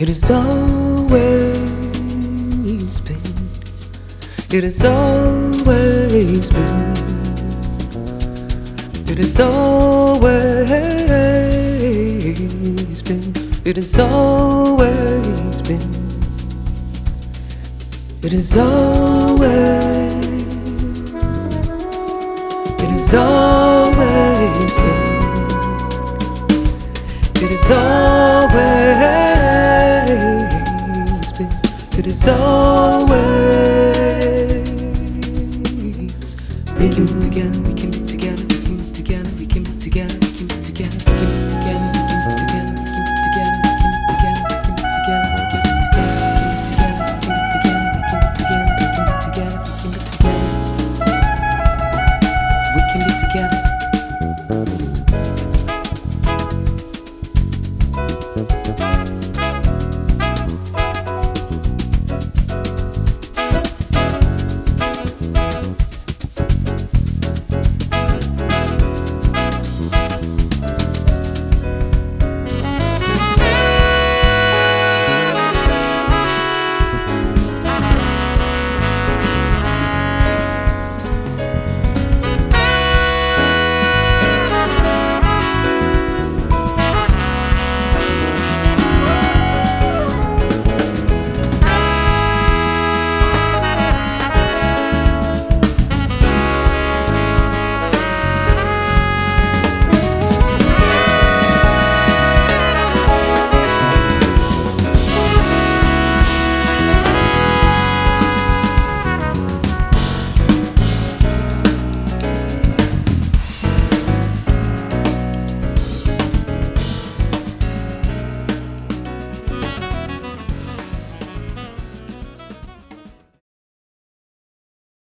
It has always been. It has always been. It has always been. It has always been. It has always. It has always been. It has always. It has always. We can be together. We can be together. We can be together. We can be together.